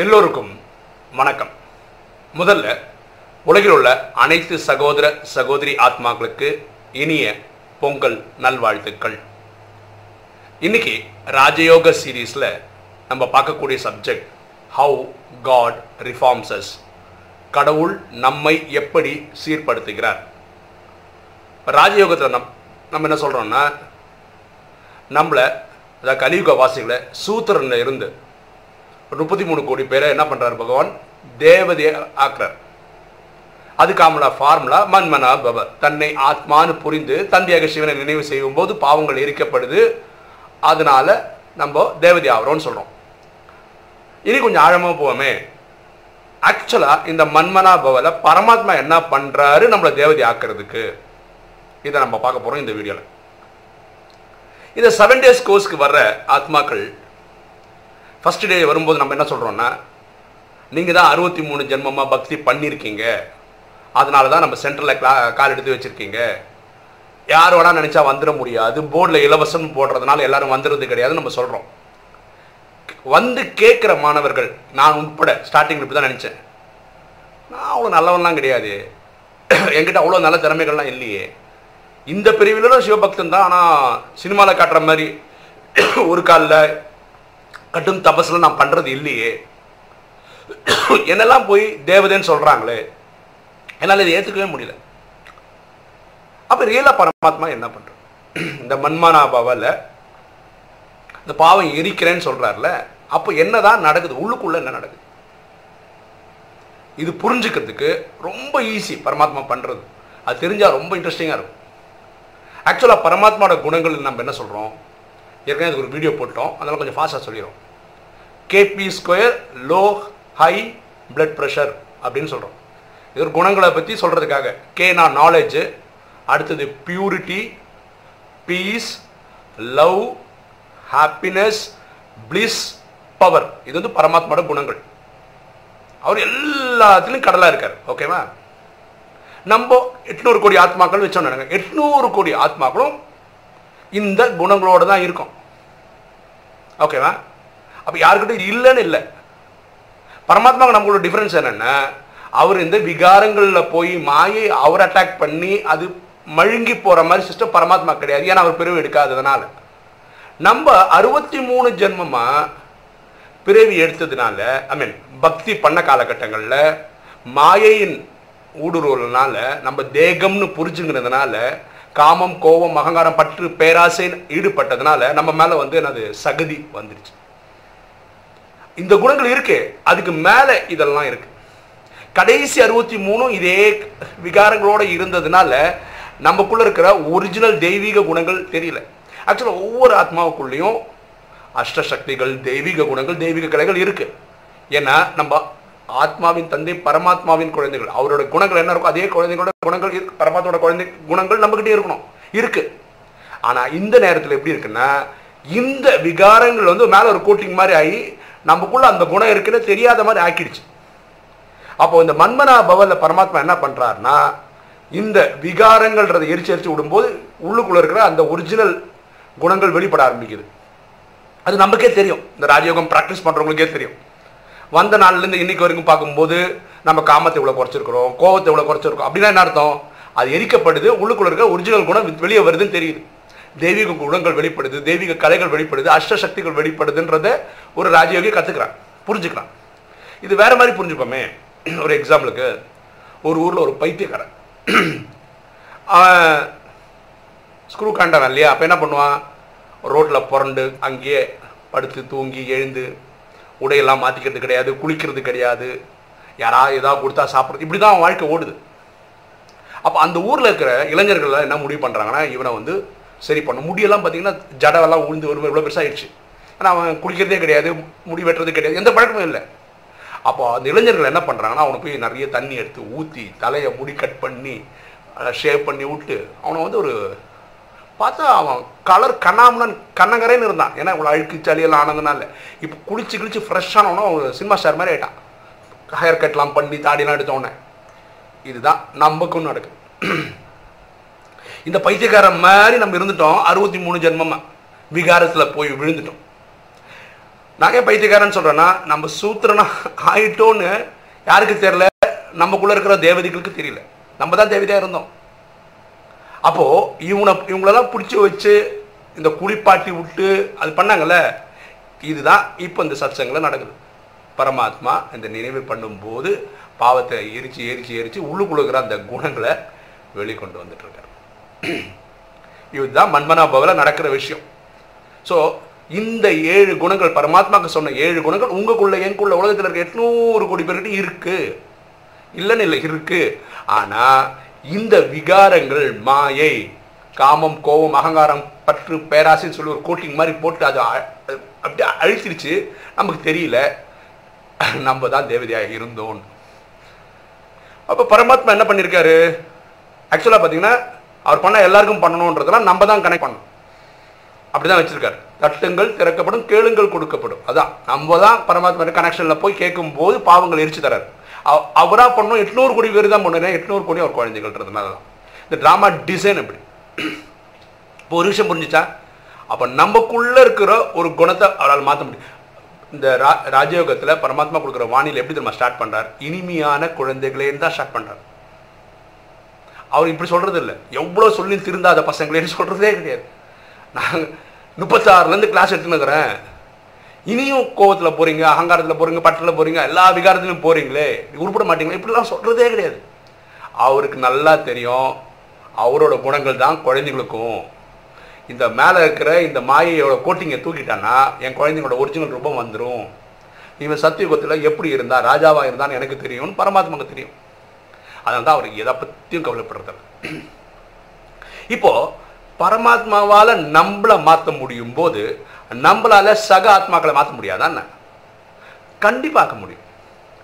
எல்லோருக்கும் வணக்கம். முதல்ல உலகில் உள்ள அனைத்து சகோதர சகோதரி ஆத்மாக்களுக்கு இனிய பொங்கல் நல்வாழ்த்துக்கள். இன்னைக்கு ராஜயோக சீரீஸில் நம்ம பார்க்கக்கூடிய சப்ஜெக்ட் ஹவு காட் ரிஃபார்ம்ஸஸ் கடவுள் நம்மை எப்படி சீர்படுத்துகிறார். ராஜயோகத்தில் நம் நம்ம என்ன சொல்கிறோம்னா நம்மளை அதாவது கலியுக வாசிகளை சூத்திரனில் இருந்து முப்பத்தி மூணு கோடி பேரை என்ன பண்ணுறாரு பகவான்? தேவதையை ஆக்குறார். அதுக்காமல ஃபார்முலா மன்மனா பவ. தன்னை ஆத்மான்னு புரிந்து தந்தையாக சிவனை நினைவு செய்யும் போது பாவங்கள் எரிக்கப்படுது. அதனால நம்ம தேவதை ஆகிறோம்னு சொல்கிறோம் இனி கொஞ்சம் ஆழமாக போவோமே. ஆக்சுவலாக இந்த மன்மனா பவல பரமாத்மா என்ன பண்ணுறாரு நம்மளை தேவதை ஆக்கிறதுக்கு? இதை நம்ம பார்க்க போகிறோம் இந்த வீடியோவில் இந்த செவன் டேஸ் கோர்ஸ்க்கு வர்ற ஆத்மாக்கள் ஃபஸ்ட் டே வரும்போது நம்ம என்ன சொல்கிறோன்னா நீங்கள் தான் அறுபத்தி மூணு ஜென்மமாக பக்தி பண்ணியிருக்கீங்க அதனால தான் நம்ம சென்டரில் கிளா கால் எடுத்து வச்சுருக்கீங்க. யார் வேணால் நினச்சா வந்துட முடியாது. போர்டில் இலவசம் போடுறதுனால எல்லாரும் வந்துடுறது கிடையாதுன்னு நம்ம சொல்கிறோம் வந்து கேட்குற மாணவர்கள் நான் உட்பட ஸ்டார்டிங் இப்படி தான் நினச்சேன். நான் அவ்வளோ நல்லவன்லாம் கிடையாது. என்கிட்ட அவ்வளோ நல்ல திறமைகள்லாம் இல்லையே. இந்த பிரிவிலும் சிவபக்தன் தான். ஆனால் சினிமாவில் காட்டுற மாதிரி ஒரு காலில் கட்டும் தபஸில் நான் பண்ணுறது இல்லையே. என்னெல்லாம் போய் தேவதைன்னு சொல்கிறாங்களே என்னால் இதை ஏற்றுக்கவே முடியல. அப்போ ரியலாக பரமாத்மா என்ன பண்ணுறோம் இந்த மன்மானா பாவால இந்த பாவம் எரிக்கிறேன்னு சொல்கிறார்ல அப்போ என்னதான் நடக்குது? உள்ளுக்குள்ளே என்ன நடக்குது? இது புரிஞ்சுக்கிறதுக்கு ரொம்ப ஈஸி பரமாத்மா பண்ணுறது அது தெரிஞ்சால் ரொம்ப இன்ட்ரெஸ்டிங்காக இருக்கும். ஆக்சுவலாக பரமாத்மாவோட குணங்கள் நம்ம என்ன சொல்கிறோம் ஏற்கனவே அதுக்கு ஒரு வீடியோ போட்டோம். அதனால் கொஞ்சம் ஃபாஸ்ட்டாக சொல்லிடும் K P square low high blood pressure அப்படின்னு சொல்கிறோம் இது ஒரு குணங்களை பற்றி சொல்கிறதுக்காக கேனா நாலேஜு அடுத்தது purity peace love happiness bliss power இது வந்து பரமாத்மாவோட குணங்கள். அவர் எல்லாத்துலேயும் கடலாக இருக்கார். ஓகேவா நம்ம எட்நூறு கோடி ஆத்மாக்கள் வச்சோம் எட்நூறு கோடி ஆத்மாக்களும் இந்த குணங்களோட தான் இருக்கும். ஓகேவா அப்போ யாருக்கிட்ட இல்லைன்னு இல்லை. பரமாத்மாவுக்கு நம்மளோட டிஃப்ரென்ஸ் என்னென்னா அவர் இந்த விகாரங்களில் போய் மாயை அவர் அட்டாக் பண்ணி அது மழுங்கி போகிற மாதிரி சிஸ்டம் பரமாத்மா கிடையாது. ஏன்னா அவர் பிரிவு எடுக்காததுனால. நம்ம அறுபத்தி மூணு ஜென்மமாக பிறவி எடுத்ததுனால ஐ மீன் பக்தி பண்ண காலகட்டங்களில் மாயையின் ஊடுருவல்னால நம்ம தேகம்னு புரிஞ்சுங்கிறதுனால காமம் கோபம் அகங்காரம் பற்று பேராசையில் ஈடுபட்டதுனால நம்ம மேலே வந்து என்னது சகதி வந்துடுச்சு இந்த குணங்கள் இருக்கு அதுக்கு மேலே இதெல்லாம் இருக்கு. கடைசி அறுபத்தி மூணும் இதே விகாரங்களோட இருந்ததுனால நமக்குள்ள இருக்கிற ஒரிஜினல் தெய்வீக குணங்கள் தெரியல. ஆக்சுவலாக ஒவ்வொரு ஆத்மாவுக்குள்ளேயும் அஷ்டசக்திகள் தெய்வீக குணங்கள் தெய்வீக கலைகள் இருக்கு. ஏன்னா நம்ம ஆத்மாவின் தந்தை பரமாத்மாவின் குழந்தைகள். அவரோட குணங்கள் என்ன இருக்கும் அதே குழந்தைகளோட குணங்கள் இருக்கு. பரமாத்மாவோட குழந்தை குணங்கள் நம்மகிட்டே இருக்கணும். இருக்கு. ஆனா இந்த நேரத்தில் எப்படி இருக்குன்னா இந்த விகாரங்கள் வந்து மேல ஒரு கோட்டிங் மாதிரி ஆகி நமக்குள்ள அந்த குணம் இருக்குன்னு தெரியாத மாதிரி ஆக்கிடுச்சு. அப்போ இந்த மன்மனா பவல்ல பரமாத்மா என்ன பண்றாருன்னா இந்த விகாரங்கள்ன்றதை எரிச்சு எரிச்சு விடும்போது உள்ளுக்குள்ள இருக்கிற அந்த ஒரிஜினல் குணங்கள் வெளிப்பட ஆரம்பிக்குது. அது நமக்கே தெரியும். இந்த ராஜயோகம் ப்ராக்டிஸ் பண்றவங்களுக்கே தெரியும். வந்த நாள்லேருந்து இன்னைக்கு வரைக்கும் பார்க்கும்போது நம்ம காமத்தை இவ்வளோ குறைச்சிருக்கிறோம் கோவத்தை இவ்வளோ குறைச்சிருக்கோம் அப்படின்னா என்ன அர்த்தம்? அது எரிக்கப்படுது உள்ளுக்குள்ள இருக்க ஒரிஜினல் குணம் வெளியே வருதுன்னு தெரியுது. தெய்வீக குணங்கள் வெளிப்படுது தெய்வீக கலைகள் வெளிப்படுது அஷ்டசக்திகள் வெளிப்படுதுன்றத ஒரு ராஜயோகி கற்றுக்கிறான் புரிஞ்சுக்கிறான். இது வேற மாதிரி புரிஞ்சுப்போமே. ஒரு எக்ஸாம்பிளுக்கு ஒரு ஊரில் ஒரு பைத்தியக்காரன். அவன் ஸ்க்ரூ காண்டான் இல்லையா? அப்போ என்ன பண்ணுவான்? ரோட்டில் புரண்டு அங்கேயே படுத்து தூங்கி எழுந்து உடையெல்லாம் மாற்றிக்கிறது கிடையாது குளிக்கிறது கிடையாது. யாராவது ஏதாவது கொடுத்தா சாப்பிட்றது. இப்படி தான் அவன் வாழ்க்கை ஓடுது. அப்போ அந்த ஊரில் இருக்கிற இளைஞர்கள்லாம் என்ன முடிவு பண்ணுறாங்கன்னா இவனை வந்து சரி பண்ண முடியெல்லாம் பார்த்தீங்கன்னா ஜடவெல்லாம் உழுந்து வரும் இவ்வளோ பெருசாகிடுச்சு ஆனால் அவன் குளிக்கிறதே கிடையாது முடி வெட்டுறது கிடையாது எந்த பழக்கமும் இல்லை. அப்போ அந்த இளைஞர்கள் என்ன பண்ணுறாங்கன்னா அவனை போய் நிறைய தண்ணி எடுத்து ஊற்றி தலையை முடி கட் பண்ணி ஷேவ் பண்ணி விட்டு அவனை வந்து ஒரு பார்த்தா அவன் கலர் கண்ணாமனன் கண்ணங்கரேன்னு இருந்தான். ஏன்னா இவ்வளோ அழுக்கு சளியெல்லாம் ஆனதுனால. இப்போ குளிச்சு கிழிச்சு ஃப்ரெஷ்ஷானவனும் அவன் சினிமா ஸ்டார் மாதிரி ஆயிட்டான். ஹேர் கட்லாம் பண்ணி தாடிலாம் எடுத்தோடனே இதுதான் நமக்கும் நடக்கும் இந்த பைத்தியக்காரன் மாதிரி நம்ம இருந்துட்டோம். அறுபத்தி மூணு ஜென்மம். விகாரத்தில் போய் விழுந்துட்டோம். நான் ஏன் பைத்தியக்காரன் சொல்கிறேன்னா நம்ம சூத்திரனா ஆயிட்டோன்னு யாருக்கு தெரியல? நமக்குள்ளே இருக்கிற தேவதைகளுக்கு தெரியல. நம்ம தான் தேவதையாக இருந்தோம். அப்போது இவனை இவங்களெல்லாம் பிடிச்சி வச்சு இந்த குளிப்பாட்டி விட்டு அது பண்ணாங்கல்ல? இதுதான் இப்போ இந்த சத்சங்கில் நடக்குது. பரமாத்மா இந்த நினைவு பண்ணும்போது பாவத்தை எரிச்சு எரிச்சு எரிச்சு உள்ளுக்குழுக்கிற அந்த குணங்களை வெளிக்கொண்டு வந்துட்டுருக்கார் இதுதான் மன்மனாபவில் நடக்கிற விஷயம். ஸோ இந்த ஏழு குணங்கள் பரமாத்மாக்கு சொன்ன ஏழு குணங்கள் உங்களுக்குள்ள எங்குள்ள உலகத்தில் இருக்க எட்நூறு கோடி பேர்கிட்ட இருக்குது இல்லைன்னு இல்லை இருக்குது ஆனால் இந்த விகாரங்கள் மாயை. காமம் கோபம் அகங்காரம் பற்று பேராசைன்னு சொல்லி ஒரு கோட்டிங் மாதிரி போட்டு அதை அப்படியே அழிச்சிருச்சு. நமக்கு தெரியல. நம்ம தான் தேவதையாக இருந்தோம். அப்போ பரமாத்மா என்ன பண்ணியிருக்காரு ஆக்சுவலாக பார்த்தீங்கன்னா அவர் பண்ண எல்லாருக்கும் பண்ணணுன்றதெல்லாம் நம்ம தான் கனெக்ட் பண்ணணும். அப்படிதான் வச்சுருக்காரு. தட்டுங்கள் திறக்கப்படும் கேளுங்கள் கொடுக்கப்படும். அதான். நம்ம தான் பரமாத்மா கனெக்ஷனில் போய் கேட்கும்போது பாவங்கள் எரிச்சு தராரு. அவராக பண்ணோம் எட்நூறு கோடி பேர் தான் பண்ணுறேன் எட்நூறு கோடி அவர் குழந்தைகள்ன்றதுனால தான். இந்த ட்ராமா டிசைன் எப்படி? இப்போ ஒரு விஷயம் புரிஞ்சுச்சா? அப்போ நமக்குள்ள இருக்கிற ஒரு குணத்தை அவரால் மாற்ற முடியும். இந்த ரா ராஜயோகத்தில் பரமாத்மா கொடுக்குற வானிலை எப்படி திரும்ப ஸ்டார்ட் பண்ணுறார் இனிமையான குழந்தைகளேன்னு தான் ஸ்டார்ட் பண்ணுறார் அவர் இப்படி சொல்றது இல்லை. எவ்வளோ சொல்லி திருந்தாத பசங்களேன்னு சொல்றதே கிடையாது. நான் முப்பத்தாறுலேருந்து கிளாஸ் இருக்கிறேன். இனியும் கோவத்தில் போறீங்க அகங்காரத்தில் போறீங்க பட்டத்தில் போறீங்க எல்லா விகாரத்திலும் போறீங்களே உருப்பட மாட்டீங்களே இப்படிலாம் சொல்றதே கிடையாது. அவருக்கு நல்லா தெரியும் அவரோட குணங்கள் தான் குழந்தைங்களுக்கும் இந்த மேலே இருக்கிற இந்த மாயையோட கோட்டிங்கை தூக்கிட்டான்னா என் குழந்தைங்களோட ஒரிஜினல் ரூபம் வந்துடும் இவன் சத்தியுகத்தில் எப்படி இருந்தா ராஜாவாக இருந்தான்னு எனக்கு தெரியும்னு பரமாத்மாவுக்கு தெரியும். அதனால தான் அவர் எதை பற்றியும் கவலைப்படுறது இப்போ பரமாத்மாவால் நம்மளை மாற்ற முடியும் போது நம்மளால சக ஆத்மாக்களை மாற்ற முடியாதான் கண்டிப்பாக்க முடியும்.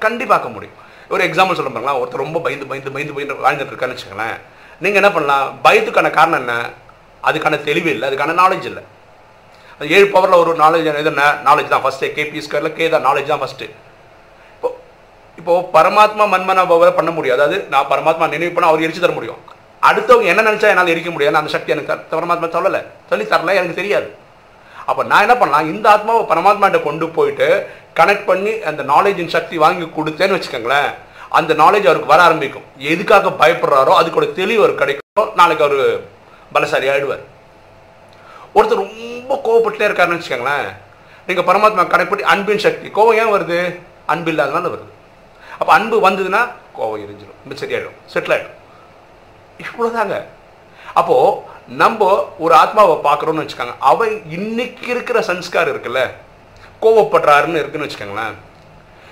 கண்டிப்பாக்க முடியும். ஒரு எக்ஸாம்பிள் சொல்ல பாருங்களா ஒருத்தர் ரொம்ப பயந்து பயந்து பயந்து பயந்து வாழ்ந்துட்டு இருக்கான்னு வச்சுக்கோங்களேன். நீங்கள் என்ன பண்ணலாம்? பயத்துக்கான காரணம் என்ன? அதுக்கான தெளிவு இல்லை. அதுக்கான நாலேஜ் இல்லை. அது ஏழு பவரில் ஒரு நாலேஜ் இது என்ன? நாலேஜ் தான். ஃபஸ்ட்டு கேபி ஸ்கொயரில் கே தான். நாலேஜ் தான் ஃபஸ்ட்டு இப்போ இப்போ பரமாத்மா மன்மனா பவர் பண்ண முடியும் அதாவது நான் பரமாத்மா நினைவு பண்ணால் அவர் எரிச்சு தர முடியும். அடுத்தவங்க என்ன நினைச்சா என்னால் எரிக்க முடியாது. அந்த சக்தி எனக்கு பரமாத்மா சொல்லலை. சொல்லி தரல. எனக்கு தெரியாது. அப்போ நான் என்ன பண்ணலாம் இந்த ஆத்மாவை பரமாத்மாட்ட கொண்டு போயிட்டு கனெக்ட் பண்ணி அந்த நாலேஜின் சக்தி வாங்கி கொடுத்தேன்னு வச்சுக்கோங்களேன். அந்த நாலேஜ் அவருக்கு வர ஆரம்பிக்கும். எதுக்காக பயப்படுறாரோ அதுக்கூட தெளிவு அவர் கிடைக்கும். நாளைக்கு அவர் பலசாரி ஆயிடுவார். ஒருத்தர் ரொம்ப கோவப்பட்டே இருக்காருன்னு வச்சுக்கோங்களேன். நீங்கள் பரமாத்மா கனெக்ட் பண்ணி அன்பின் சக்தி. கோவம் ஏன் வருது? அன்பு இல்லாதனால வருது. அப்போ அன்பு வந்ததுன்னா கோவம் எரிஞ்சிடும் சரியாயிடும். செட்டில் ஆகிடும் இவ்வளோதாங்க அப்போது நம்ம ஒரு ஆத்மாவை பார்க்குறோம்னு வச்சுக்கோங்க. அவன் இன்னைக்கு இருக்கிற சன்ஸ்கார் இருக்குல்ல கோவப்படுறாருன்னு இருக்குன்னு வச்சுக்கோங்களேன்.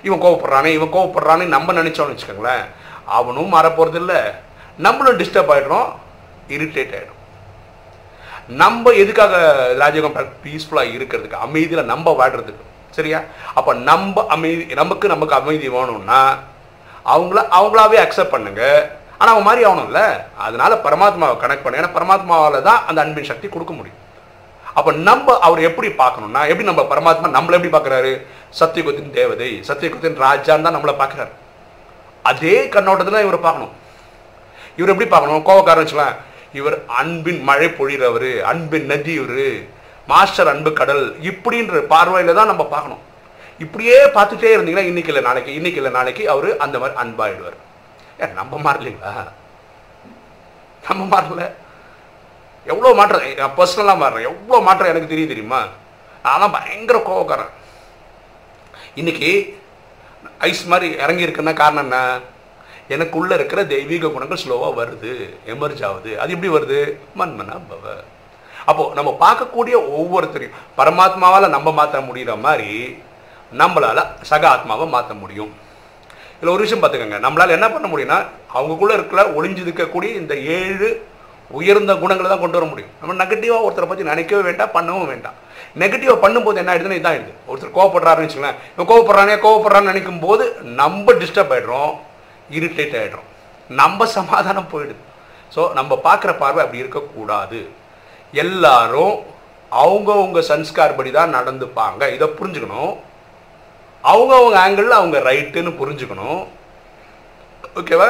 இவன் கோவப்படுறானே இவன் கோவப்படுறானே நம்ம நினச்சோன்னு வச்சுக்கோங்களேன். அவனும் மாற போறது நம்மளும் டிஸ்டர்ப் ஆகிடுறோம் இரிட்டேட் ஆகிடும் நம்ம எதுக்காக ராஜயோகம் பீஸ்ஃபுல்லாக இருக்கிறதுக்கு அமைதியில் நம்ம வாடுறதுக்கு சரியா? அப்போ நம்ம அமைதி நமக்கு நமக்கு அமைதி வேணும்னா அவங்கள அவங்களாவே அக்செப்ட் பண்ணுங்கள் ஆனால் அவன் மாதிரி ஆகணும்ல அதனால பரமாத்மாவை கனெக்ட் பண்ணுங்க ஏன்னா பரமாத்மாவால் தான் அந்த அன்பின் சக்தி கொடுக்க முடியும். அப்போ நம்ம அவர் எப்படி பார்க்கணும்னா எப்படி நம்ம பரமாத்மா நம்மளை எப்படி பார்க்குறாரு? சத்தியகுத்தின் தேவதை சத்தியகுத்தின் ராஜான்னு தான் நம்மளை பார்க்குறாரு. அதே கண்ணோட்டத்தில் இவரை பார்க்கணும். இவர் எப்படி பார்க்கணும்? கோவக்காரன் வச்சுக்கலாம் இவர் அன்பின் மழை பொழிகிறவர் அன்பின் நதி இவர் மாஸ்டர் அன்பு கடல் இப்படின்ற பார்வையில் தான் நம்ம பார்க்கணும். இப்படியே பார்த்துட்டே இருந்தீங்கன்னா இன்னைக்கு இல்லை நாளைக்கு இன்னைக்கு இல்லை நாளைக்கு அவர் அந்த மாதிரி அன்பாயிடுவார். நம்ம மாறலைங்களா? நம்ம மாறல. எவ்வளோ மாற்றம்? நான் பர்சனலாக மாறுறேன். எவ்வளோ மாற்றம் எனக்கு தெரியும் தெரியுமா? நான் பயங்கர கோவக்காரன். இன்னைக்கு ஐஸ் மாதிரி இறங்கி இருக்குன்னா காரணம் என்ன? எனக்குள்ளே இருக்கிற தெய்வீக குணங்கள் ஸ்லோவாக வருது. எமர்ஜ் ஆகுது. அது எப்படி வருது? மண்மனா பவ அப்போது நம்ம பார்க்கக்கூடிய ஒவ்வொருத்தரையும் பரமாத்மாவால் நம்ம மாற்ற முடிகிற மாதிரி நம்மளால சக ஆத்மாவை மாற்ற முடியும். இதில் ஒரு விஷயம் பார்த்துக்கோங்க. நம்மளால் என்ன பண்ண முடியும்னா அவங்களுக்குள்ள இருக்கிற ஒளிஞ்சிருக்கக்கூடிய இந்த ஏழு உயர்ந்த குணங்களை தான் கொண்டு வர முடியும். நம்ம நெகட்டிவாக ஒருத்தரை பற்றி நினைக்கவே வேண்டாம் பண்ணவும் வேண்டாம். நெகட்டிவாக பண்ணும்போது என்ன ஆயிடுதுன்னு இதான் ஆயிடுது. ஒருத்தர் கோவப்படுறாருன்னு வச்சுக்கலாம் இவன் கோவப்படுறானே கோவப்படுறான்னு நினைக்கும் போது நம்ம டிஸ்டர்ப் ஆகிடுறோம் இரிட்டேட் ஆகிடுறோம் நம்ம சமாதானம் போயிடுது. ஸோ நம்ம பார்க்குற பார்வை அப்படி இருக்கக்கூடாது. எல்லாரும் அவங்கவுங்க சன்ஸ்கார் படி தான் நடந்துப்பாங்க. இதை புரிஞ்சுக்கணும். அவங்கவுங்க ஆங்கிளில் அவங்க ரைட்டுன்னு புரிஞ்சுக்கணும். ஓகேவா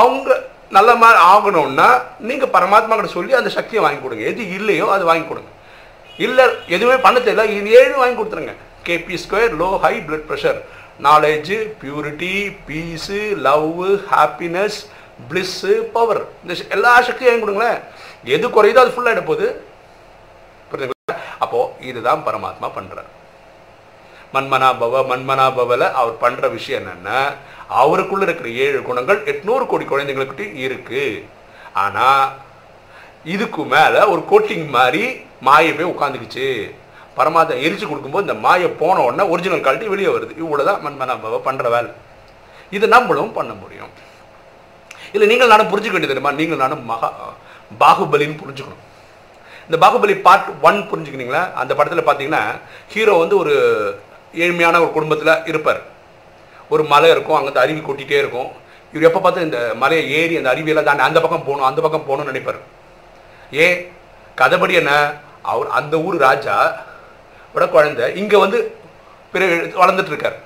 அவங்க நல்ல மாதிரி ஆகணும்னா நீங்கள் பரமாத்மா கிட்ட சொல்லி அந்த சக்தியை வாங்கி கொடுங்க. எது இல்லையோ அது வாங்கி கொடுங்க. இல்லை எதுவுமே பண்ண தெரியல. இது ஏழு வாங்கி கொடுத்துருங்க? K P square low high blood pressure knowledge purity peace love happiness bliss power இந்த எல்லா சக்தியும் வாங்கி கொடுங்களேன். எது குறையுதோ அது ஃபுல்லாக போகுது புரிஞ்சுங்களா அப்போது இதுதான் பரமாத்மா பண்ணுறேன் மன்மனா பவ மன்மனா பவல அவர் பண்ற விஷயம் என்னன்னா அவருக்குள்ள இருக்கிற ஏழு குணங்கள் எட்நூறு கோடி குழந்தைங்களுக்கு இருக்கு. ஆனா இதுக்கு மேல ஒரு கோட்டிங் மாதிரி மாயை போய் உட்காந்துக்குச்சு பரமாத்மா எரிச்சு கொடுக்கும்போது இந்த மாயை போன உடனே ஒரிஜினல் குவாலிட்டி வெளியே வருது. இவ்வளோதான் மன்மனா பவ பண்ற வேலை. இது நம்மளும் பண்ண முடியும். இல்லை நீங்கள் நானும் புரிஞ்சுக்க வேண்டியது தெரியுமா நீங்கள் நானும் மகா பாகுபலின்னு புரிஞ்சுக்கணும். இந்த பாகுபலி பார்ட் ஒன் புரிஞ்சுக்கினீங்களா அந்த படத்தில் பார்த்தீங்கன்னா ஹீரோ வந்து ஒரு ஏழ்மையான ஒரு குடும்பத்தில் இருப்பார். ஒரு மலை இருக்கும் அங்கே அருவி கொட்டிகிட்டே இருக்கும். இவர் எப்போ பார்த்து இந்த மலையை ஏறி அந்த அருவியெல்லாம் தாண்டி அந்த பக்கம் போகணும் அந்த பக்கம் போகணும்னு நினைப்பார். ஏ கதைப்படி என்ன? அவர் அந்த ஊர் ராஜா விட குழந்தை இங்கே வந்து பிறகு வளர்ந்துட்டுருக்கார்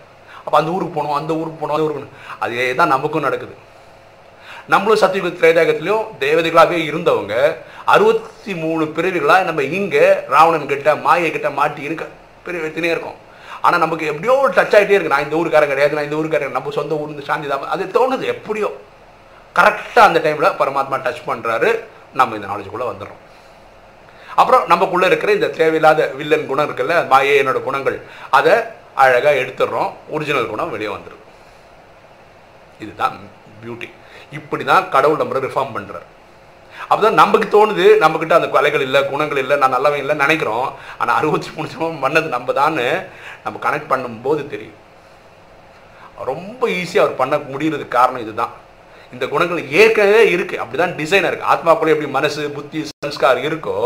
அப்போ அந்த ஊருக்கு போகணும் அந்த ஊருக்கு போகணும் அந்த ஊருக்கு அதே தான் நமக்கும் நடக்குது. நம்மளும் சத்தியுக திரேதாகத்திலையும் தேவதைகளாகவே இருந்தவங்க அறுபத்தி மூணு பிறவிகளாக நம்ம இங்கே ராவணன் கிட்ட மாயை கிட்ட மாட்டி இருக்க பிறவி எடுத்துனே இருக்கோம். ஆனால் நமக்கு எப்படியோ ஒரு டச் ஆகிட்டே இருக்கு. நான் இந்த ஊருக்காரன் கிடையாது நான் இந்த ஊருக்காரன் நம்ம சொந்த ஊர் இந்த சாந்தி தான். அது தோணுது எப்படியோ. கரெக்டாக அந்த டைமில் பரமாத்மா டச் பண்ணுறாரு நம்ம இந்த நாலேஜுக்குள்ளே வந்துடுறோம். அப்புறம் நமக்குள்ளே இருக்கிற இந்த தேவையில்லாத வில்லன் குணம் இருக்குல்ல மாயே என்னோட குணங்கள் அதை அழகாக எடுத்துடுறோம். ஒரிஜினல் குணம் வெளியே வந்துடும் இதுதான் பியூட்டி இப்படி தான் கடவுள் நம்மளை ரிஃபார்ம் பண்ணுறாரு அப்போதான் நமக்கு தோணுது. நம்மக்கிட்ட அந்த கொலைகள் இல்லை குணங்கள் இல்லை நான் நல்லவன் இல்லை நினைக்கிறோம். ஆனால் அறுபத்தி மூணு ஜென்மம் பண்ணது நம்ம தான்னு நம்ம கனெக்ட் பண்ணும்போது தெரியும். ரொம்ப ஈஸியாக அவர் பண்ண முடிகிறதுக்கு காரணம் இதுதான். இந்த குணங்கள் ஏற்கனவே இருக்கு. அப்படிதான் டிசைன் இருக்கு. ஆத்மாக்குள்ளே எப்படி மனசு புத்தி சன்ஸ்கார் இருக்கோ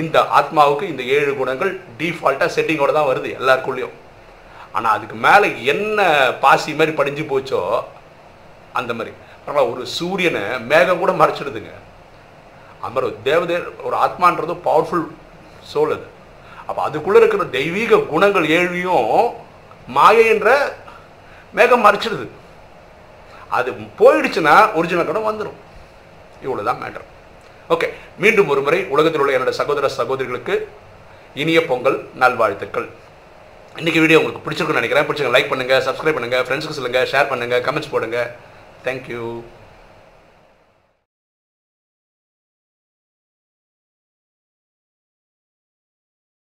இந்த ஆத்மாவுக்கு இந்த ஏழு குணங்கள் டிஃபால்ட்டாக செட்டிங்கோட தான் வருது எல்லாருக்குள்ளேயும். ஆனால் அதுக்கு மேலே என்ன பாசி மாதிரி படிஞ்சு போச்சோ அந்த மாதிரி. பரவாயில்ல, ஒரு சூரியனை மேகம் கூட மறைச்சிடுதுங்க. அமர ஒரு தேவதே ஒரு ஆத்மான்றது பவர்ஃபுல் சோல் அது. அப்போ அதுக்குள்ளே இருக்கிற தெய்வீக குணங்கள் ஏழியும் மாயைன்ற மேகம் மறைச்சிடுது. அது போயிடுச்சுன்னா ஒரிஜினல் கடன் வந்துடும் இவ்வளோதான் மேட்டர் ஓகே மீண்டும் ஒரு முறை உலகத்தில் உள்ள என்னோட சகோதர சகோதரிகளுக்கு இனிய பொங்கல் நல்வாழ்த்துக்கள். இன்றைக்கி வீடியோ உங்களுக்கு பிடிச்சிருக்குன்னு நினைக்கிறேன். பிடிச்சிங்க லைக் பண்ணுங்கள் சப்ஸ்கிரைப் பண்ணுங்கள் ஃப்ரெண்ட்ஸுக்கு சொல்லுங்க ஷேர் பண்ணுங்கள் கமெண்ட்ஸ் போடுங்கள் Thank you.